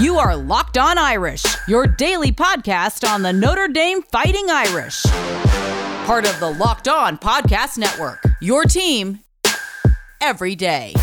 You are Locked On Irish, your daily podcast on the Notre Dame Fighting Irish. Part of the Locked On Podcast Network. Your team every day.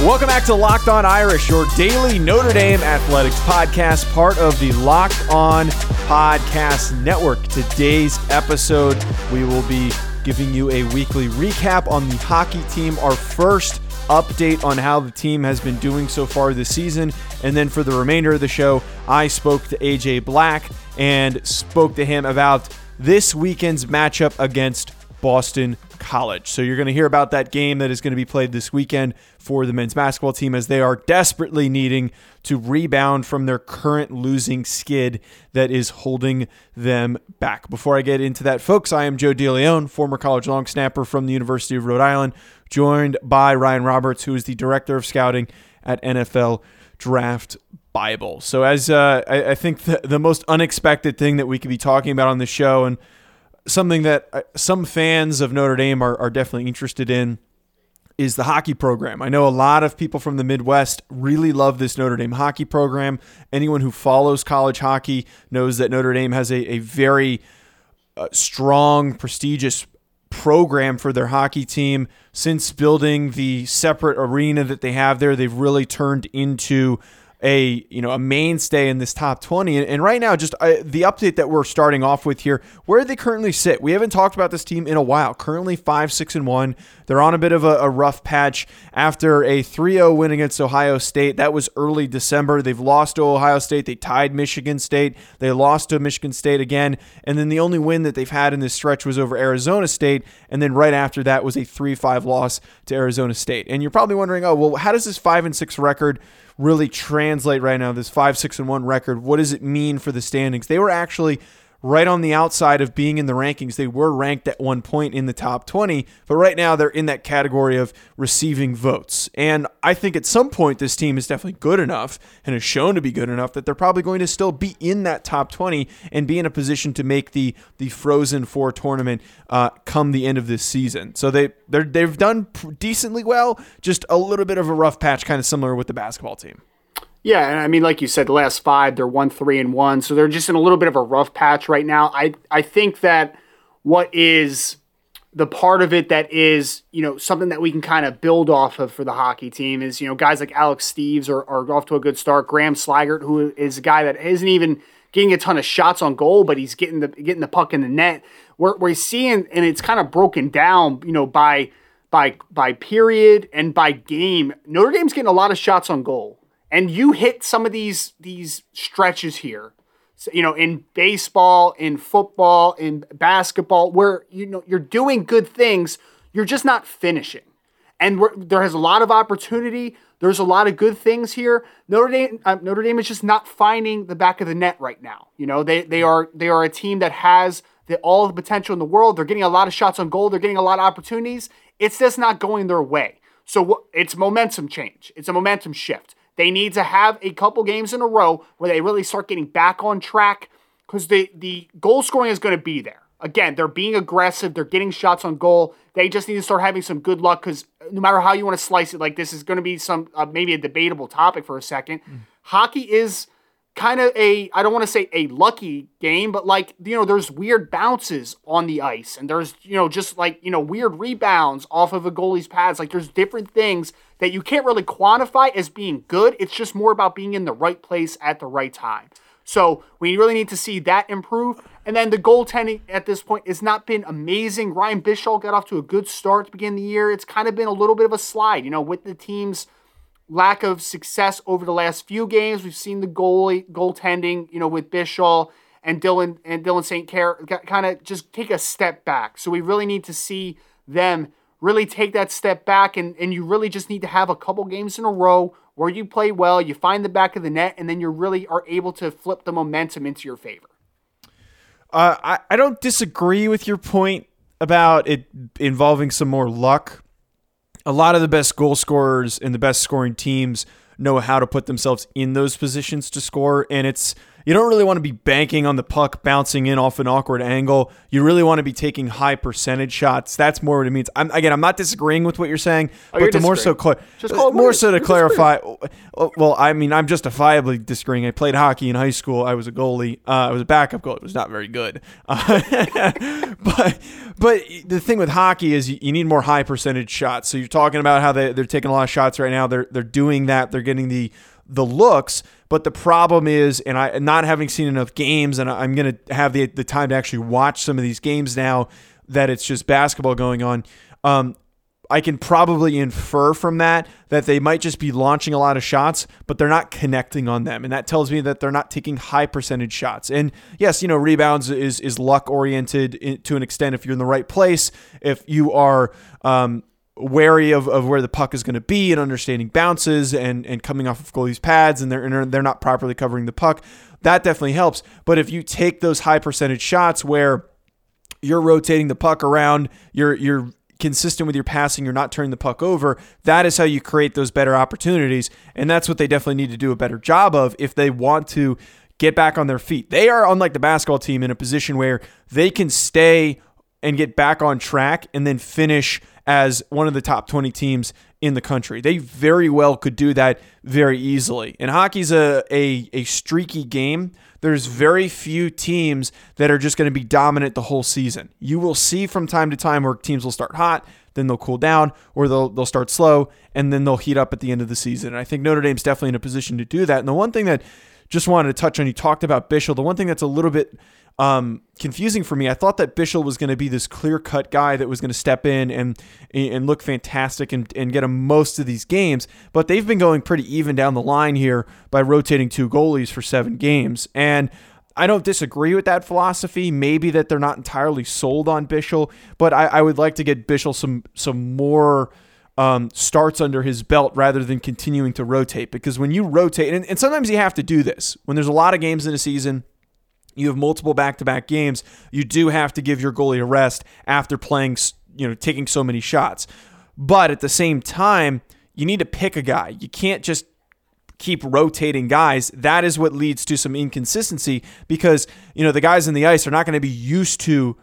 Welcome back to Locked On Irish, your daily Notre Dame athletics podcast, part of the Locked On Podcast Network. Today's episode, we will be giving you a weekly recap on the hockey team, our first update on how the team has been doing so far this season. And then for the remainder of the show, I spoke to AJ Black and spoke to him about this weekend's matchup against Boston College. So you're going to hear about that game that is going to be played this weekend for the men's basketball team as they are desperately needing to rebound from their current losing skid that is holding them back. Before I get into that, folks, I am Joe DeLeon, former college long snapper from the University of Rhode Island, joined by Ryan Roberts, who is the director of scouting at NFL Draft Bible. So, as uh, I, I, think the, the most unexpected thing that we could be talking about on the show, and something that uh, some fans of Notre Dame are, are definitely interested in, is the hockey program. I know a lot of people from the Midwest really love this Notre Dame hockey program. Anyone who follows college hockey knows that Notre Dame has a, a very uh, strong, prestigious program for their hockey team. Since building the separate arena that they have there, they've really turned into a you know a mainstay in this top 20 and, and right now just uh, the update that we're starting off with here where they currently sit. We haven't talked about this team in a while. Currently 5 6 and 1 they're on a bit of a, a rough patch after a 3-0 win against ohio state. That was early december. They've lost to ohio state. They tied michigan state. They lost to michigan state again. And then the only win that they've had in this stretch was over arizona state. And then right after that was a 3-5 loss to arizona state. And you're probably wondering oh well how does this 5 and 6 record really translate right now this 5 6 and 1 record? What does it mean for the standings? They were actually right on the outside of being in the rankings. They were ranked at one point in the top 20, but right now they're in that category of receiving votes. And I think at some point this team is definitely good enough and has shown to be good enough that they're probably going to still be in that top 20 and be in a position to make the the Frozen Four tournament uh, come the end of this season. So they they they've done decently well, just a little bit of a rough patch, kind of similar with the basketball team. Yeah, and I mean, like you said, the last five, they're one, three, and one, so they're just in a little bit of a rough patch right now. I I think that what is the part of it that is you know something that we can kind of build off of for the hockey team is you know guys like Alex Steeves are, are off to a good start. Graham Slaggert, who is a guy that isn't even getting a ton of shots on goal, but he's getting the getting the puck in the net. We're we're seeing, and it's kind of broken down, you know, by by by period and by game. Notre Dame's getting a lot of shots on goal and you hit some of these these stretches here. So, you know in baseball in football in basketball where you know you're doing good things you're just not finishing. And there has a lot of opportunity. There's a lot of good things here. Notre dame uh, notre dame is just not finding the back of the net right now. You know they they are they are a team that has the, all the potential in the world. They're getting a lot of shots on goal. They're getting a lot of opportunities. It's just not going their way. So it's momentum change. It's a momentum shift they need to have a couple games in a row where they really start getting back on track because the, the goal scoring is going to be there. Again, they're being aggressive. They're getting shots on goal. They just need to start having some good luck because no matter how you want to slice it, like this is going to be some uh, maybe a debatable topic for a second. Mm. Hockey is kind of a I don't want to say a lucky game, but like you know, there's weird bounces on the ice, and there's you know just like you know weird rebounds off of a goalie's pads. Like there's different things that you can't really quantify as being good. It's just more about being in the right place at the right time. So we really need to see that improve. And then the goaltending at this point has not been amazing. Ryan Bischel got off to a good start to begin the year. It's kind of been a little bit of a slide, you know, with the team's lack of success over the last few games. We've seen the goalie goaltending, you know, with Bischel and Dylan and Dylan St. Cyr kind of just take a step back. So we really need to see them really take that step back and, and you really just need to have a couple games in a row where you play well, you find the back of the net, and then you really are able to flip the momentum into your favor. Uh, I, I don't disagree with your point about it involving some more luck. A lot of the best goal scorers and the best scoring teams know how to put themselves in those positions to score, and it's you don't really want to be banking on the puck bouncing in off an awkward angle. You really want to be taking high percentage shots. That's more what it means. I'm, again, I'm not disagreeing with what you're saying, Oh, but you're to more so, disagreeing. cl- Just call it what more so to You're clarify. uh, Well, I mean, I'm justifiably disagreeing. I played hockey in high school. I was a goalie. Uh, I was a backup goalie. It was not very good. Uh, but but the thing with hockey is you, you need more high percentage shots. So you're talking about how they, they're taking a lot of shots right now. They're they're doing that. They're getting the the looks. But the problem is, and I not having seen enough games, and I'm gonna have the the time to actually watch some of these games now that it's just basketball going on. Um, I can probably infer from that that they might just be launching a lot of shots, but they're not connecting on them, and that tells me that they're not taking high percentage shots. And yes, you know, rebounds is is luck oriented to an extent. If you're in the right place, if you are um, wary of, of where the puck is going to be and understanding bounces and and coming off of goalies' pads, and they're and they're not properly covering the puck, that definitely helps. But if you take those high percentage shots where you're rotating the puck around, you're you're consistent with your passing, you're not turning the puck over. That is how you create those better opportunities, and that's what they definitely need to do a better job of if they want to get back on their feet. They are unlike the basketball team in a position where they can stay and get back on track and then finish as one of the top 20 teams in the country. They very well could do that very easily. And hockey's a a, a streaky game. There's very few teams that are just going to be dominant the whole season. You will see from time to time where teams will start hot, then they'll cool down, or they'll they'll start slow, and then they'll heat up at the end of the season. And I think Notre Dame's definitely in a position to do that. And the one thing that just wanted to touch on, you talked about Bishop. The one thing that's a little bit um, confusing for me. I thought that Bishop was going to be this clear cut guy that was going to step in and and look fantastic and, and get him most of these games. But they've been going pretty even down the line here by rotating two goalies for seven games. And I don't disagree with that philosophy. Maybe that they're not entirely sold on Bishop, but I, I would like to get Bishop some some more um, starts under his belt rather than continuing to rotate. Because when you rotate, and, and sometimes you have to do this when there's a lot of games in a season you have multiple back-to-back games, you do have to give your goalie a rest after playing, you know, taking so many shots. But at the same time, you need to pick a guy. You can't just keep rotating guys. That is what leads to some inconsistency because, you know, the guys in the ice are not going to be used to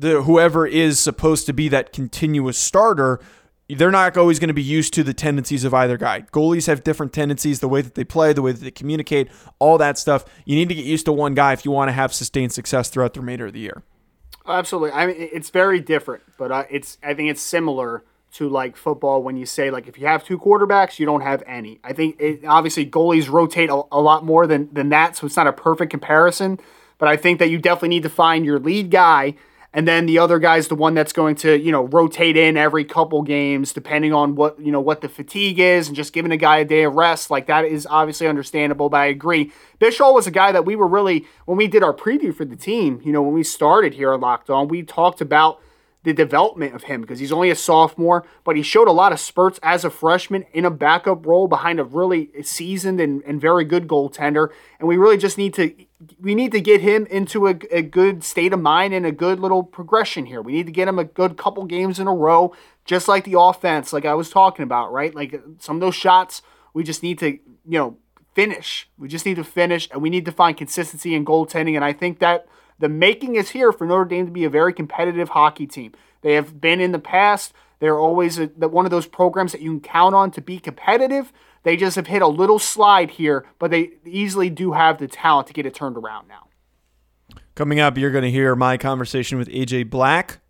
the whoever is supposed to be that continuous starter they're not always going to be used to the tendencies of either guy. Goalies have different tendencies, the way that they play, the way that they communicate, all that stuff. You need to get used to one guy if you want to have sustained success throughout the remainder of the year. Absolutely. I mean, it's very different, but uh, it's I think it's similar to like football when you say like if you have two quarterbacks, you don't have any. I think it, obviously goalies rotate a, a lot more than than that, so it's not a perfect comparison. But I think that you definitely need to find your lead guy and then the other guy's the one that's going to you know rotate in every couple games depending on what you know what the fatigue is and just giving a guy a day of rest. Like that is obviously understandable but i agree. Bischel was a guy that we were really when we did our preview for the team you know when we started here on locked on we talked about the development of him because he's only a sophomore, but he showed a lot of spurts as a freshman in a backup role behind a really seasoned and, and very good goaltender. And we really just need to we need to get him into a, a good state of mind and a good little progression here. We need to get him a good couple games in a row, just like the offense, like I was talking about, right? Like some of those shots, we just need to, you know, finish. We just need to finish, and we need to find consistency in goaltending. And I think that the making is here for Notre Dame to be a very competitive hockey team. They have been in the past. They're always a, one of those programs that you can count on to be competitive. They just have hit a little slide here, but they easily do have the talent to get it turned around now. Coming up, you're going to hear my conversation with AJ Black,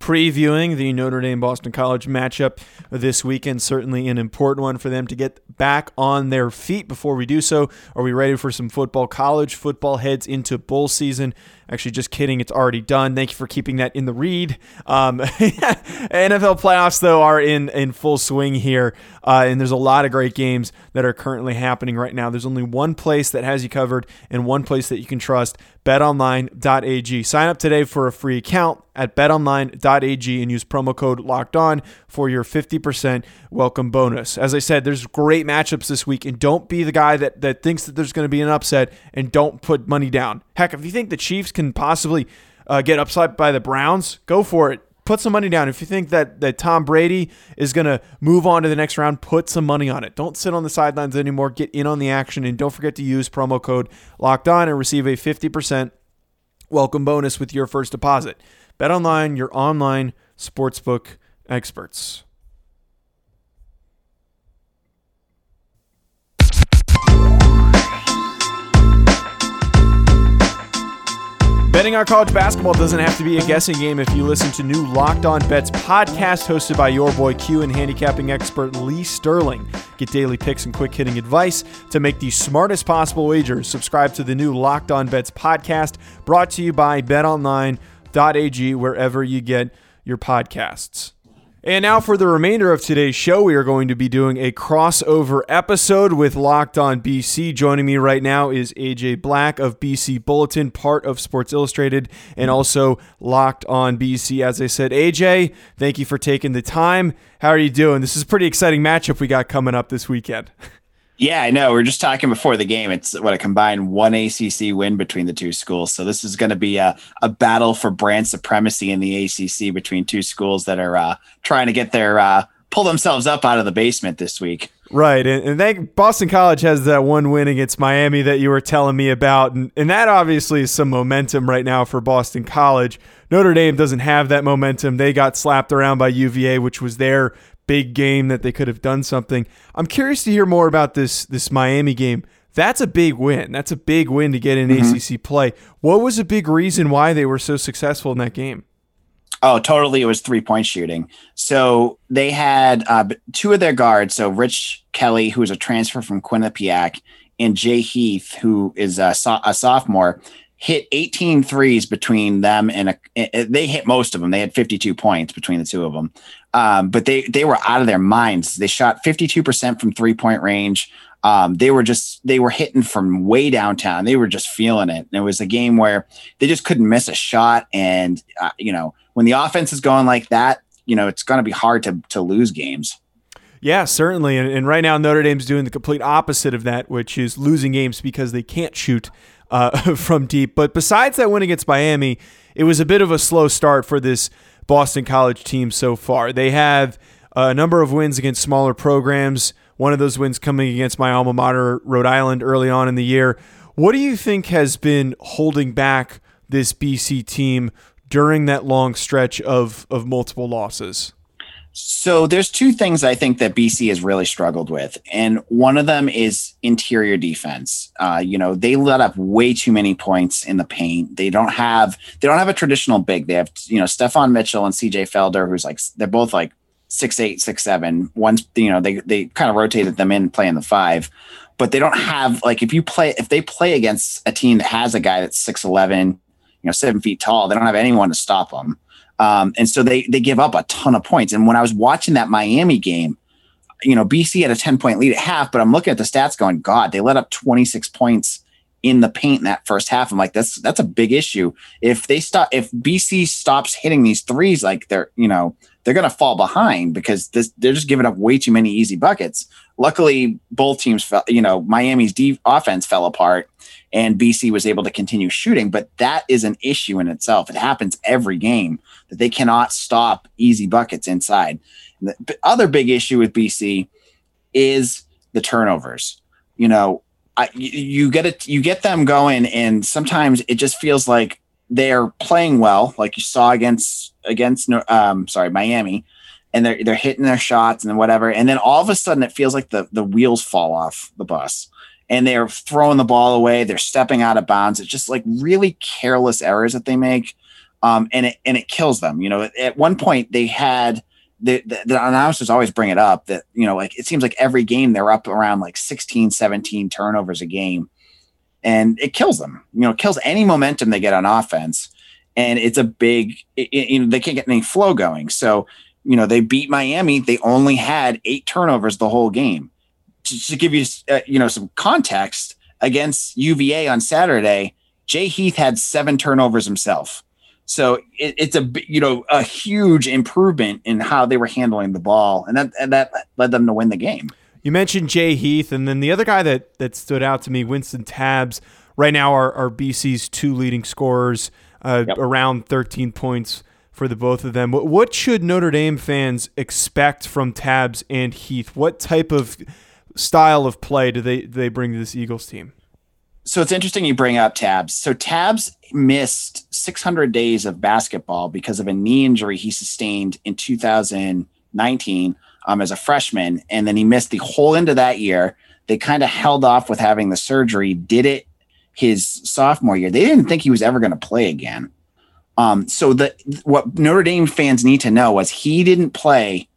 previewing the Notre Dame Boston College matchup this weekend. Certainly an important one for them to get back on their feet. Before we do so, are we ready for some football? College football heads into bowl season. Actually, just kidding. It's already done. Thank you for keeping that in the read. Um, NFL playoffs, though, are in, in full swing here. Uh, and there's a lot of great games that are currently happening right now. There's only one place that has you covered and one place that you can trust betonline.ag. Sign up today for a free account at betonline.ag and use promo code locked on for your 50% welcome bonus. As I said, there's great matchups this week, and don't be the guy that, that thinks that there's going to be an upset and don't put money down. Heck, if you think the Chiefs can possibly uh, get upset by the Browns, go for it. put some money down. If you think that that Tom Brady is going to move on to the next round, put some money on it. Don't sit on the sidelines anymore. Get in on the action and don't forget to use promo code Locked On and receive a 50% welcome bonus with your first deposit. Bet online, your online sportsbook experts. Betting on college basketball doesn't have to be a guessing game if you listen to new Locked On Bets podcast hosted by your boy Q and handicapping expert Lee Sterling. Get daily picks and quick hitting advice to make the smartest possible wagers. Subscribe to the new Locked On Bets podcast brought to you by betonline.ag wherever you get your podcasts. And now for the remainder of today's show, we are going to be doing a crossover episode with Locked On BC. Joining me right now is AJ Black of BC Bulletin, part of Sports Illustrated, and also Locked On BC. As I said, AJ, thank you for taking the time. How are you doing? This is a pretty exciting matchup we got coming up this weekend. Yeah, I know. We are just talking before the game. It's what a combined one ACC win between the two schools. So this is going to be a, a battle for brand supremacy in the ACC between two schools that are uh, trying to get their uh, pull themselves up out of the basement this week. Right, and, and Boston College has that one win against Miami that you were telling me about, and, and that obviously is some momentum right now for Boston College. Notre Dame doesn't have that momentum. They got slapped around by UVA, which was their big game that they could have done something. I'm curious to hear more about this this Miami game. That's a big win. That's a big win to get in mm-hmm. ACC play. What was a big reason why they were so successful in that game? Oh, totally. It was three point shooting. So they had uh, two of their guards. So Rich Kelly, who is a transfer from Quinnipiac, and Jay Heath, who is a, so- a sophomore, hit 18 threes between them and a, they hit most of them. They had 52 points between the two of them. Um, but they they were out of their minds. They shot 52% from three point range. Um, they were just they were hitting from way downtown. They were just feeling it. And it was a game where they just couldn't miss a shot. And uh, you know when the offense is going like that, you know it's going to be hard to to lose games. Yeah, certainly. And, and, right now Notre Dame's doing the complete opposite of that, which is losing games because they can't shoot uh, from deep. But besides that win against Miami, it was a bit of a slow start for this Boston College team so far. They have a number of wins against smaller programs. One of those wins coming against my alma mater, Rhode Island, early on in the year. What do you think has been holding back this BC team during that long stretch of, of multiple losses? So there's two things I think that BC has really struggled with, and one of them is interior defense. Uh, you know, they let up way too many points in the paint. They don't have they don't have a traditional big. They have you know Steffon Mitchell and CJ Felder, who's like they're both like six eight six seven. Once you know they they kind of rotated them in playing the five, but they don't have like if you play if they play against a team that has a guy that's six eleven, you know seven feet tall, they don't have anyone to stop them. Um, and so they they give up a ton of points. And when I was watching that Miami game, you know, BC had a 10 point lead at half, but I'm looking at the stats going, God, they let up 26 points in the paint in that first half. I'm like, that's that's a big issue. If they stop if BC stops hitting these threes, like they're, you know, they're gonna fall behind because this, they're just giving up way too many easy buckets. Luckily, both teams fell, you know, Miami's deep offense fell apart and BC was able to continue shooting. But that is an issue in itself. It happens every game that they cannot stop easy buckets inside. The other big issue with BC is the turnovers. You know, I, you get it, you get them going, and sometimes it just feels like they're playing well, like you saw against against um sorry Miami, and they're they're hitting their shots and whatever, and then all of a sudden it feels like the the wheels fall off the bus and they're throwing the ball away. They're stepping out of bounds. It's just like really careless errors that they make, um, and it and it kills them. You know, at one point they had the, the, the announcers always bring it up that you know like it seems like every game they're up around like 16 17 turnovers a game and it kills them you know kills any momentum they get on offense and it's a big it, it, you know they can't get any flow going so you know they beat miami they only had eight turnovers the whole game to, to give you uh, you know some context against UVA on Saturday, Jay Heath had seven turnovers himself. So it, it's a you know a huge improvement in how they were handling the ball, and that and that led them to win the game. You mentioned Jay Heath, and then the other guy that that stood out to me, Wynston Tabbs. Right now, are, are BC's two leading scorers, uh, yep. around 13 points, for the both of them. What, what should Notre Dame fans expect from Tabbs and Heath? What type of style of play do they do they bring to this Eagles team? So it's interesting you bring up Tabbs. So Tabbs missed 600 days of basketball because of a knee injury he sustained in 2019 um, as a freshman, and then he missed the whole end of that year. They kind of held off with having the surgery, did it his sophomore year. They didn't think he was ever going to play again. Um, so the what Notre Dame fans need to know was he didn't play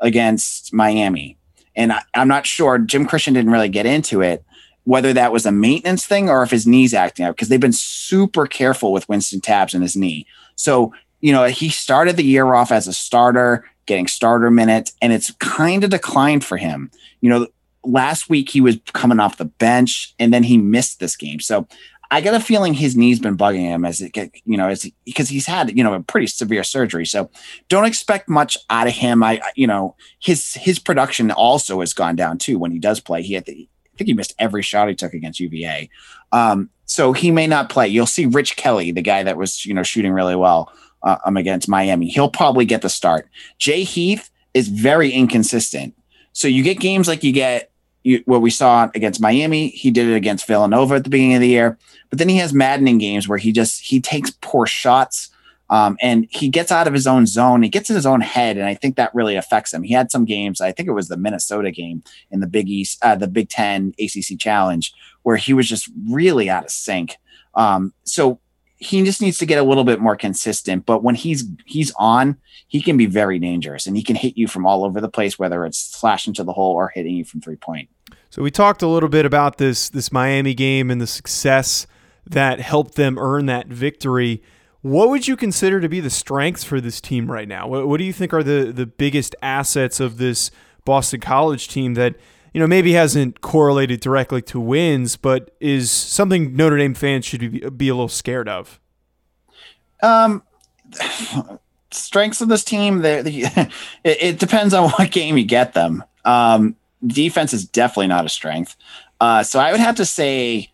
against Miami, and I, I'm not sure. Jim Christian didn't really get into it whether that was a maintenance thing or if his knee's acting up because they've been super careful with Wynston Tabbs and his knee. So you know he started the year off as a starter, getting starter minutes, and it's kind of declined for him. You know, last week he was coming off the bench and then he missed this game. So I get a feeling his knee's been bugging him as it get, you know, as because he's had, you know, a pretty severe surgery. So don't expect much out of him. I, you know, his his production also has gone down too when he does play. He had the, I think he missed every shot he took against UVA. Um, so he may not play. You'll see Rich Kelly, the guy that was, you know, shooting really well uh, um, against Miami. He'll probably get the start. Jay Heath is very inconsistent. So you get games like you get you, what we saw against Miami. He did it against Villanova at the beginning of the year. But then he has maddening games where he just he takes poor shots. Um, and he gets out of his own zone. He gets in his own head, and I think that really affects him. He had some games. I think it was the Minnesota game in the Big East, uh, the Big Ten ACC Challenge, where he was just really out of sync. Um, so he just needs to get a little bit more consistent. But when he's he's on, he can be very dangerous, and he can hit you from all over the place, whether it's slashing to the hole or hitting you from three point. So we talked a little bit about this this Miami game and the success that helped them earn that victory. What would you consider to be the strengths for this team right now? What, what do you think are the, the biggest assets of this Boston College team that you know maybe hasn't correlated directly to wins, but is something Notre Dame fans should be, be a little scared of? Um, strengths of this team, they, it, it, depends on what game you get them. Um, defense is definitely not a strength. Uh, so I would have to say,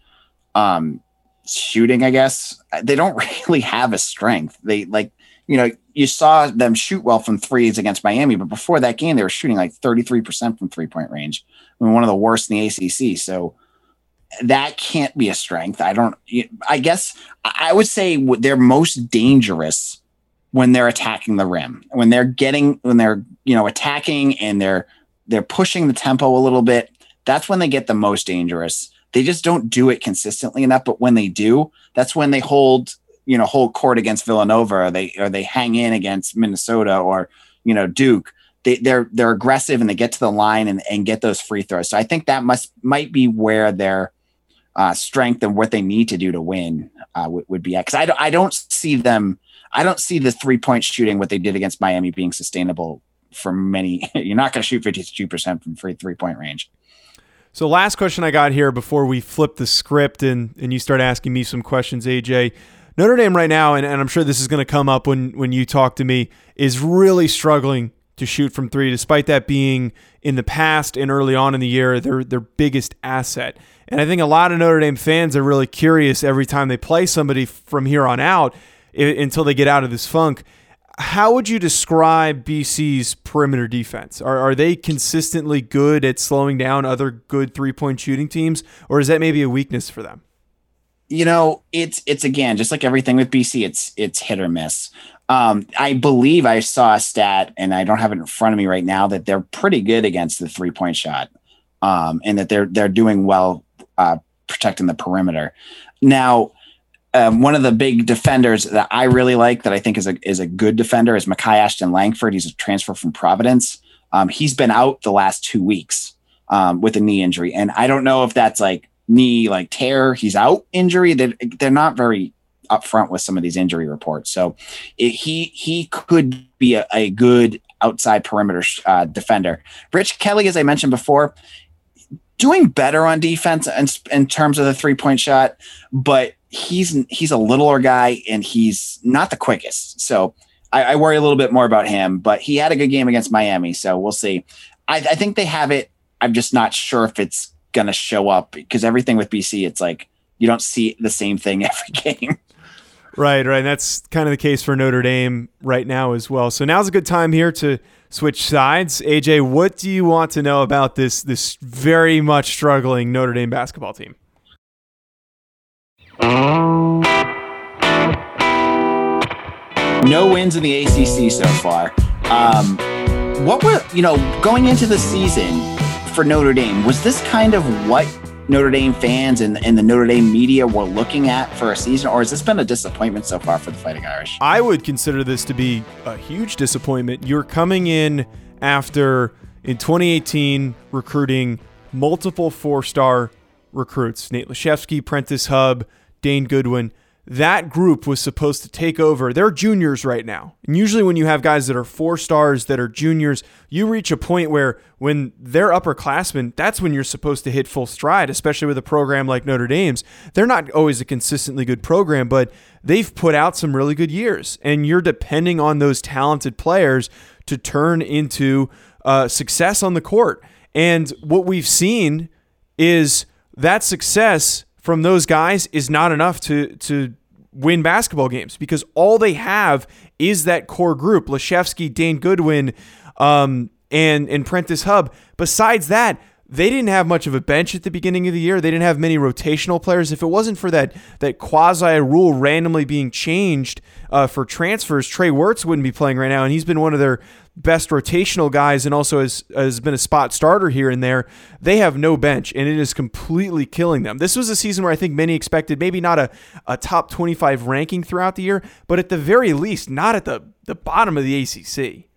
um, shooting, I guess they don't really have a strength. They like, you know, you saw them shoot well from threes against Miami, but before that game, they were shooting like 33% from three point range. I mean, one of the worst in the ACC. So that can't be a strength. I don't, I guess I would say they're most dangerous when they're attacking the rim, when they're getting, when they're, you know, attacking and they're, they're pushing the tempo a little bit. That's when they get the most dangerous they just don't do it consistently enough. But when they do, that's when they hold, you know, hold court against Villanova or they or they hang in against Minnesota or, you know, Duke. They, they're they're aggressive and they get to the line and, and get those free throws. So I think that must might be where their uh, strength and what they need to do to win uh, would, be at. Because I don't I don't see them. I don't see the three point shooting what they did against Miami being sustainable for many. You're not going to shoot 52 percent from free three point range. So, last question I got here before we flip the script and, and you start asking me some questions, AJ. Notre Dame right now, and, and I'm sure this is going to come up when, when you talk to me, is really struggling to shoot from three, despite that being in the past and early on in the year their their biggest asset. And I think a lot of Notre Dame fans are really curious every time they play somebody from here on out until they get out of this funk how would you describe BC's perimeter defense? Are, are they consistently good at slowing down other good three point shooting teams, or is that maybe a weakness for them? You know, it's it's again just like everything with BC, it's it's hit or miss. Um, I believe I saw a stat, and I don't have it in front of me right now, that they're pretty good against the three point shot, um, and that they're they're doing well uh, protecting the perimeter. Now, um, one of the big defenders that I really like that I think is a is a good defender is Makai Ashton Langford. He's a transfer from Providence. Um, he's been out the last two weeks um, with a knee injury, and I don't know if that's like knee like tear. He's out injury. They're, they're not very upfront with some of these injury reports. So it, he he could be a, a good outside perimeter uh, defender. Rich Kelly, as I mentioned before, doing better on defense in, in terms of the three point shot, but he's he's a littler guy and he's not the quickest. So I, I, worry a little bit more about him. But he had a good game against Miami, so we'll see. I, I think they have it. I'm just not sure if it's going to show up because everything with BC, it's like you don't see the same thing every game. Right, right. And that's kind of the case for Notre Dame right now as well. So now's a good time here to switch sides. AJ, what do you want to know about this this very much struggling Notre Dame basketball team? No wins in the ACC so far. Um, what were you know going into the season for Notre Dame? Was this kind of what Notre Dame fans and, and the Notre Dame media were looking at for a season, or has this been a disappointment so far for the Fighting Irish? I would consider this to be a huge disappointment. You're coming in after in 2018 recruiting multiple four-star recruits: Nate Laszewski, Prentiss Hubb, Dane Goodwin that group was supposed to take over. They're juniors right now. And usually, when you have guys that are four stars that are juniors, you reach a point where when they're upperclassmen, that's when you're supposed to hit full stride, especially with a program like Notre Dame's. They're not always a consistently good program, but they've put out some really good years. And you're depending on those talented players to turn into uh, success on the court. And what we've seen is that success from those guys is not enough to to win basketball games because all they have is that core group: Laszewski, Dane Goodwin, um, and and Prentiss Hubb. Besides that, they didn't have much of a bench at the beginning of the year. They didn't have many rotational players. If it wasn't for that that quasi rule randomly being changed uh, for transfers, Trey Wertz wouldn't be playing right now, and he's been one of their best rotational guys, and also has has been a spot starter here and there. They have no bench, and it is completely killing them. This was a season where I think many expected maybe not a, a top twenty five ranking throughout the year, but at the very least, not at the the bottom of the ACC.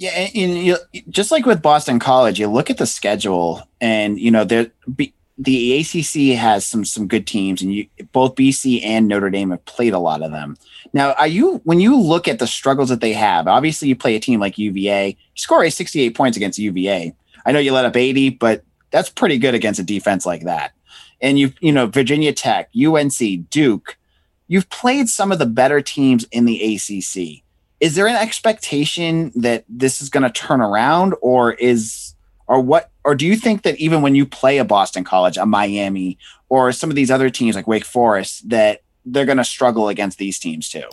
Yeah, and, and you, just like with Boston College, you look at the schedule, and you know there the ACC has some some good teams, and you both BC and Notre Dame have played a lot of them. Now, are you when you look at the struggles that they have? Obviously, you play a team like UVA, score a 68 points against UVA. I know you let up 80, but that's pretty good against a defense like that. And you you know Virginia Tech, UNC, Duke, you've played some of the better teams in the ACC is there an expectation that this is going to turn around or is or what or do you think that even when you play a Boston College, a Miami, or some of these other teams like Wake Forest, that they're going to struggle against these teams too?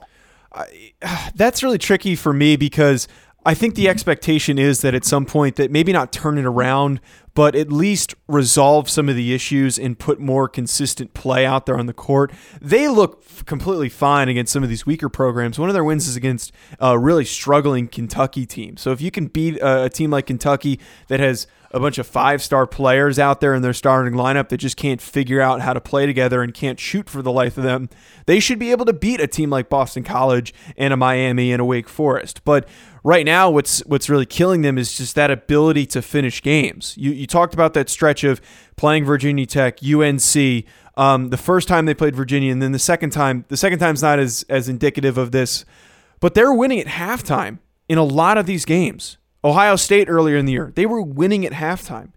that's really tricky for me because I think the expectation is that at some point that maybe not turn it around, but at least resolve some of the issues and put more consistent play out there on the court. They look completely fine against some of these weaker programs. One of their wins is against a really struggling Kentucky team. So if you can beat a, a team like Kentucky that has a bunch of five star players out there in their starting lineup that just can't figure out how to play together and can't shoot for the life of them, they should be able to beat a team like Boston College and a Miami and a Wake Forest. But right now, what's what's really killing them is just that ability to finish games. You you talked about that stretch of playing Virginia Tech, UNC. Um, the first time they played Virginia, and then the second time, the second time's not as as indicative of this, but they're winning at halftime in a lot of these games. Ohio State earlier in the year, they were winning at halftime,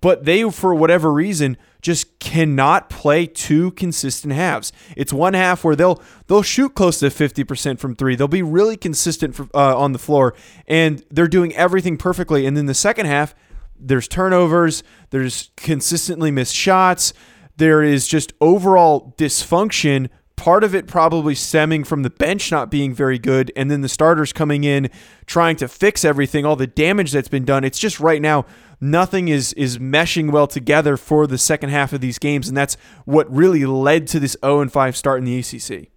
but they, for whatever reason, just cannot play two consistent halves. It's one half where they'll they'll shoot close to 50% from three. They'll be really consistent for, uh, on the floor, and they're doing everything perfectly. And then the second half, there's turnovers, there's consistently missed shots, there is just overall dysfunction part of it probably stemming from the bench not being very good and then the starters coming in trying to fix everything all the damage that's been done. It's just right now nothing is is meshing well together for the second half of these games and that's what really led to this 0 and 5 start in the ACC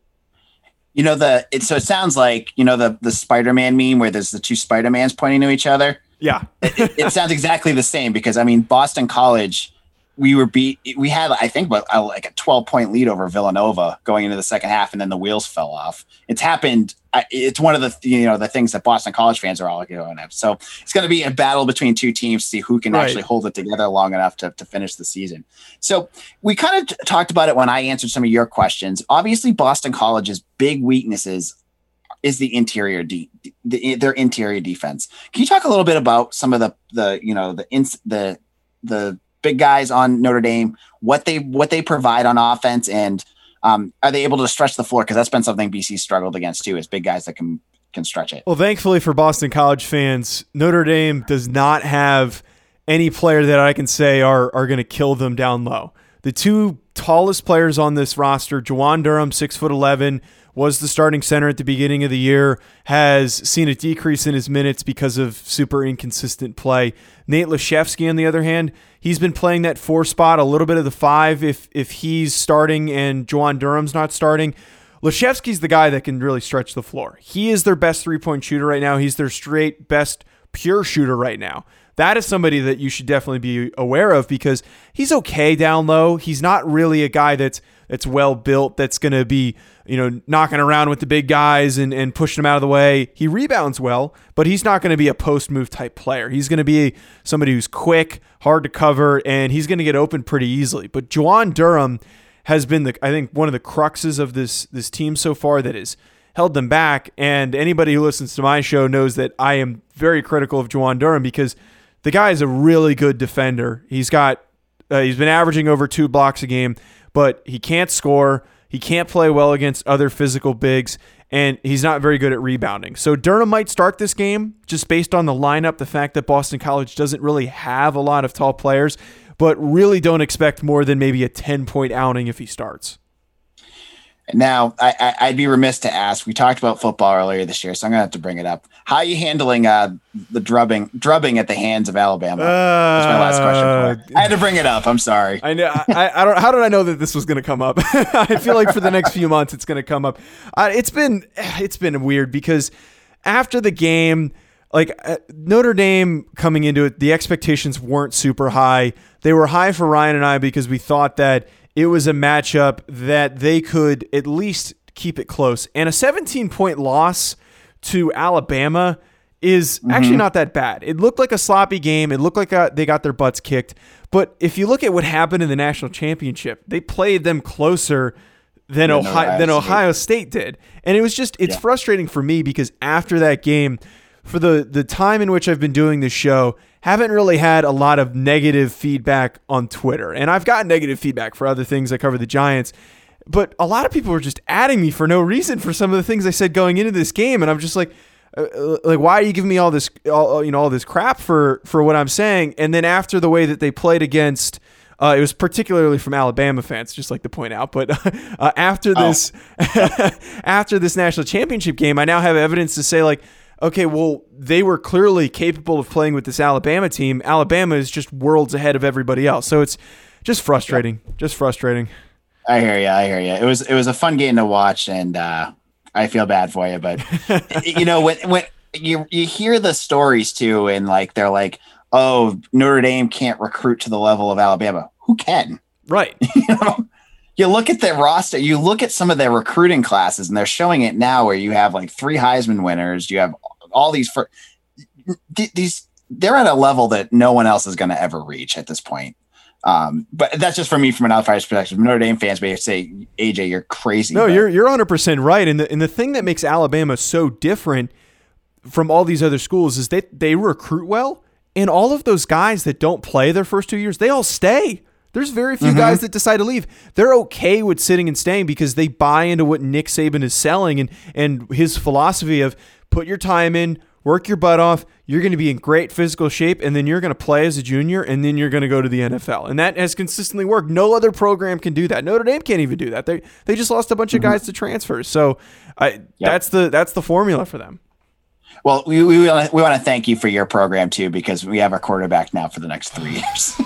you know the it so it sounds like you know the the Spider-Man meme where there's the two Spider-Mans pointing to each other? Yeah. It, it sounds exactly the same because I mean Boston College we were beat. We had, I think, but uh, like a 12 point lead over Villanova going into the second half, and then the wheels fell off. It's happened. It's one of the you know the things that Boston College fans are all going to. Have. So it's going to be a battle between two teams to see who can right. actually hold it together long enough to, to finish the season. So we kind of talked about it when I answered some of your questions. Obviously, Boston College's big weaknesses is the interior de- the, their interior defense. Can you talk a little bit about some of the the you know the ins the the big guys on Notre Dame, what they what they provide on offense, and um, are they able to stretch the floor? Because that's been something BC struggled against too, is big guys that can can stretch it. Well, thankfully for Boston College fans, Notre Dame does not have any player that I can say are are going to kill them down low. The two tallest players on this roster. Juwan Durham, six foot eleven, was the starting center at the beginning of the year. Has seen a decrease in his minutes because of super inconsistent play. Nate Laszewski, on the other hand, he's been playing that four spot, a little bit of the five if if he's starting and Juwan Durham's not starting. Laszewski's the guy that can really stretch the floor. He is their best three point shooter right now. He's their straight best pure shooter right now that is somebody that you should definitely be aware of because he's okay down low. He's not really a guy that's that's well built, that's going to be, you know, knocking around with the big guys and, and pushing them out of the way. He rebounds well, but he's not going to be a post move type player. He's going to be somebody who's quick, hard to cover, and he's going to get open pretty easily. But Juwan Durham has been the I think one of the cruxes of this this team so far that is held them back. And anybody who listens to my show knows that I am very critical of Juwan Durham because – the guy is a really good defender. He's got uh, he's been averaging over two blocks a game, but he can't score. He can't play well against other physical bigs, and he's not very good at rebounding. So Durham might start this game just based on the lineup, the fact that Boston College doesn't really have a lot of tall players, but really don't expect more than maybe a 10 point outing if he starts. Now, I, would be remiss to ask. We talked about football earlier this year, so I'm gonna have to bring it up. How are you handling uh, the drubbing, drubbing at the hands of Alabama? Uh, That's my last question. I had to bring it up. I'm sorry. I know. I, I don't. How did I know that this was gonna come up? I feel like for the next few months, it's gonna come up. Uh, it's been, it's been weird because after the game, like uh, Notre Dame coming into it, the expectations weren't super high. They were high for Ryan and I because we thought that it was a matchup that they could at least keep it close. And a 17 point loss to Alabama is mm-hmm. actually not that bad. It looked like a sloppy game. It looked like a, uh, they got their butts kicked. But if you look at what happened in the national championship, they played them closer than Ohio, than Ohio State did. And it was just it's yeah. frustrating for me because after that game, for the the time in which I've been doing this show, haven't really had a lot of negative feedback on Twitter. And I've gotten negative feedback for other things I cover the Giants. But a lot of people were just adding me for no reason for some of the things I said going into this game, and I'm just like, uh, uh like why are you giving me all this, all, you know, all this crap for for what I'm saying? And then after the way that they played against. Uh, it was particularly from Alabama fans, just like to point out. But uh, after oh. this, oh. after this national championship game, I now have evidence to say like, okay, well, they were clearly capable of playing with this Alabama team. Alabama is just worlds ahead of everybody else. So it's just frustrating. Just frustrating. I hear you. I hear you. It was it was a fun game to watch, and uh, I feel bad for you, but you know when when you you hear the stories too, and like they're like, oh, Notre Dame can't recruit to the level of Alabama. Who can? Right. you know. You look at the roster, you look at some of their recruiting classes, and they're showing it now where you have like three Heisman winners, you have all these for these they're at a level that no one else is going to ever reach at this point. Um, but that's just for me from an outsider's perspective. Notre Dame fans may say, AJ, you're crazy. No, but. you're you're 100 percent right. And the and the thing that makes Alabama so different from all these other schools is they they recruit well, and all of those guys that don't play their first two years, they all stay. There's very few mm-hmm. guys that decide to leave. They're okay with sitting and staying because they buy into what Nick Saban is selling and and his philosophy of put your time in, work your butt off. You're going to be in great physical shape, and then you're going to play as a junior, and then you're going to go to the NFL. And that has consistently worked. No other program can do that. Notre Dame can't even do that. They they just lost a bunch mm-hmm. of guys to transfers. So I, yep. that's the that's the formula for them. Well, we we, we want to thank you for your program too because we have our quarterback now for the next three years.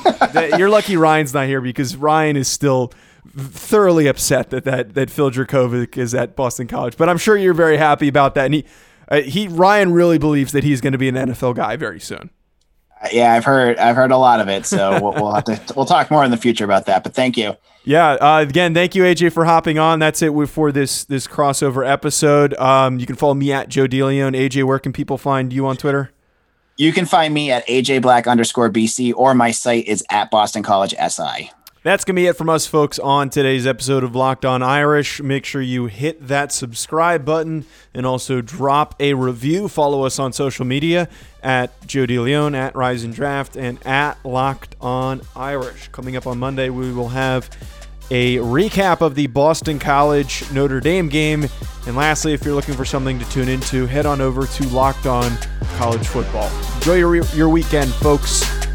You're lucky Ryan's not here because Ryan is still thoroughly upset that that that Phil Jurkovec is at Boston College. But I'm sure you're very happy about that. And he uh, he Ryan really believes that he's going to be an NFL guy very soon. Uh, yeah, I've heard I've heard a lot of it, so we'll, we'll have to we'll talk more in the future about that. But thank you. Yeah. Uh, again, thank you, AJ, for hopping on. That's it for this this crossover episode. Um, you can follow me at Joe DeLeon. AJ, where can people find you on Twitter? You can find me at AJ Black underscore BC, or my site is at Boston College SI. That's going to be it from us, folks, on today's episode of Locked On Irish. Make sure you hit that subscribe button and also drop a review. Follow us on social media at Joe DeLeon, at Rise and Draft, and at Locked On Irish. Coming up on Monday, we will have a recap of the Boston College Notre Dame game. And lastly, if you're looking for something to tune into, head on over to Locked On College Football. Enjoy your, your weekend, folks.